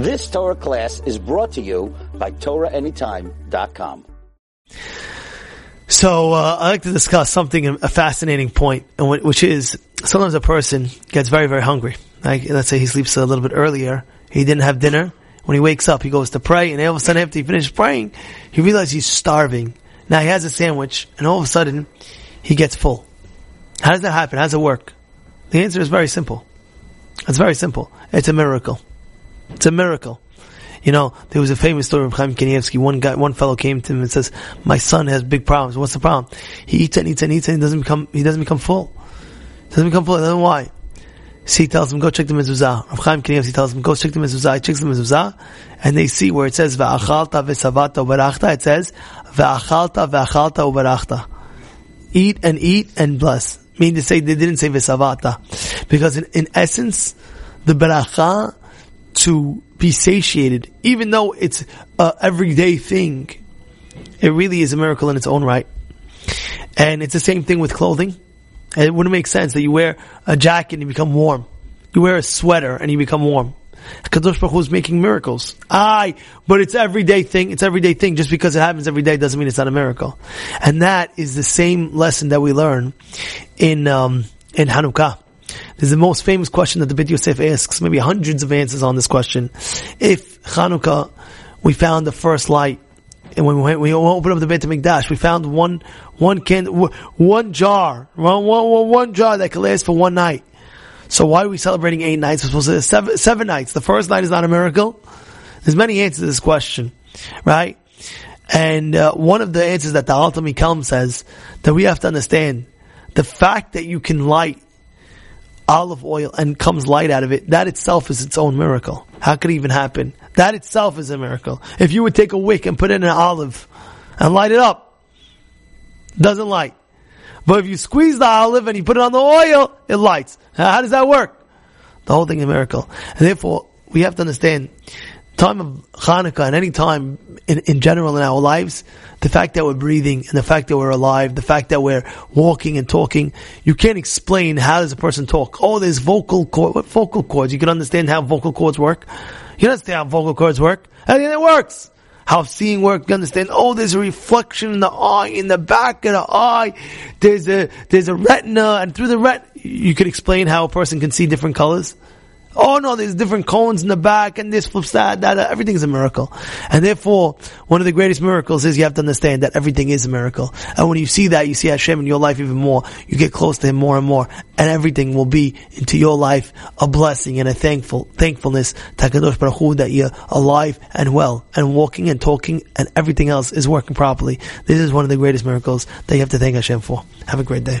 This Torah class is brought to you by TorahAnytime.com. So uh, I like to discuss something, a fascinating point, which is sometimes a person gets very, very hungry. Like, let's say he sleeps a little bit earlier, he didn't have dinner. When he wakes up, he goes to pray, and all of a sudden, after he finishes praying, he realizes he's starving. Now he has a sandwich, and all of a sudden, he gets full. How does that happen? How does it work? The answer is very simple. It's very simple. It's a miracle. It's a miracle. You know, there was a famous story of Chaim Kanievsky. One guy, one fellow came to him and says, "My son has big problems. What's the problem? He eats and eats and eats and he doesn't become he doesn't become full. He doesn't become full. Don't know why." So he tells him, "Go check the mezuzah." Rav Chaim Kanievsky tells him, "Go check the mezuzah." He checks the mezuzah, and they see where it says "Va'achalta v'savata u'barachta." It says "Va'achalta v'achalta u'barachta." Eat and eat and bless. Meaning to say they didn't say "v'savata," because in, in essence, the beracha to be satiated, even though it's a everyday thing, it really is a miracle in its own right. And it's the same thing with clothing. It wouldn't make sense that you wear a jacket and you become warm. You wear a sweater and you become warm. Kadosh Baruch Hu is making miracles. Aye, but it's everyday thing. It's everyday thing. Just because it happens every day doesn't mean it's not a miracle. And that is the same lesson that we learn in um, in Hanukkah. This is the most famous question that the Beit Yosef asks, maybe hundreds of answers on this question. If Chanukah, we found the first light, and when we, we opened up the Beit HaMikdash, we found one, one can, one jar, one, one, one jar that could last for one night. So why are we celebrating eight nights? We're supposed to seven, seven nights. The first night is not a miracle. There's many answers to this question, right? And uh, one of the answers that the Alter Mikelm says that we have to understand the fact that you can light olive oil and comes light out of it, that itself is its own miracle. How could it even happen? That itself is a miracle. If you would take a wick and put in an olive and light it up, doesn't light. But if you squeeze the olive and you put it on the oil, it lights. How does that work? The whole thing is a miracle. And therefore, we have to understand, time of Hanukkah and any time in, in general in our lives, the fact that we're breathing and the fact that we're alive, the fact that we're walking and talking, you can't explain how does a person talk. Oh, there's vocal cord, what vocal cords? You can understand how vocal cords work. You understand how vocal cords work. And it works. How seeing works, you understand, oh, there's a reflection in the eye, in the back of the eye. There's a, there's a retina, and through the retina, you can explain how a person can see different colors. Oh no, there's different cones in the back and this flips that, that, that. Everything's a miracle. And therefore, one of the greatest miracles is you have to understand that everything is a miracle. And when you see that, you see Hashem in your life even more. You get close to Him more and more. And everything will be into your life a blessing and a thankful, thankfulness to HaKadosh Baruch Hu that you're alive and well and walking and talking and everything else is working properly. This is one of the greatest miracles that you have to thank Hashem for. Have a great day.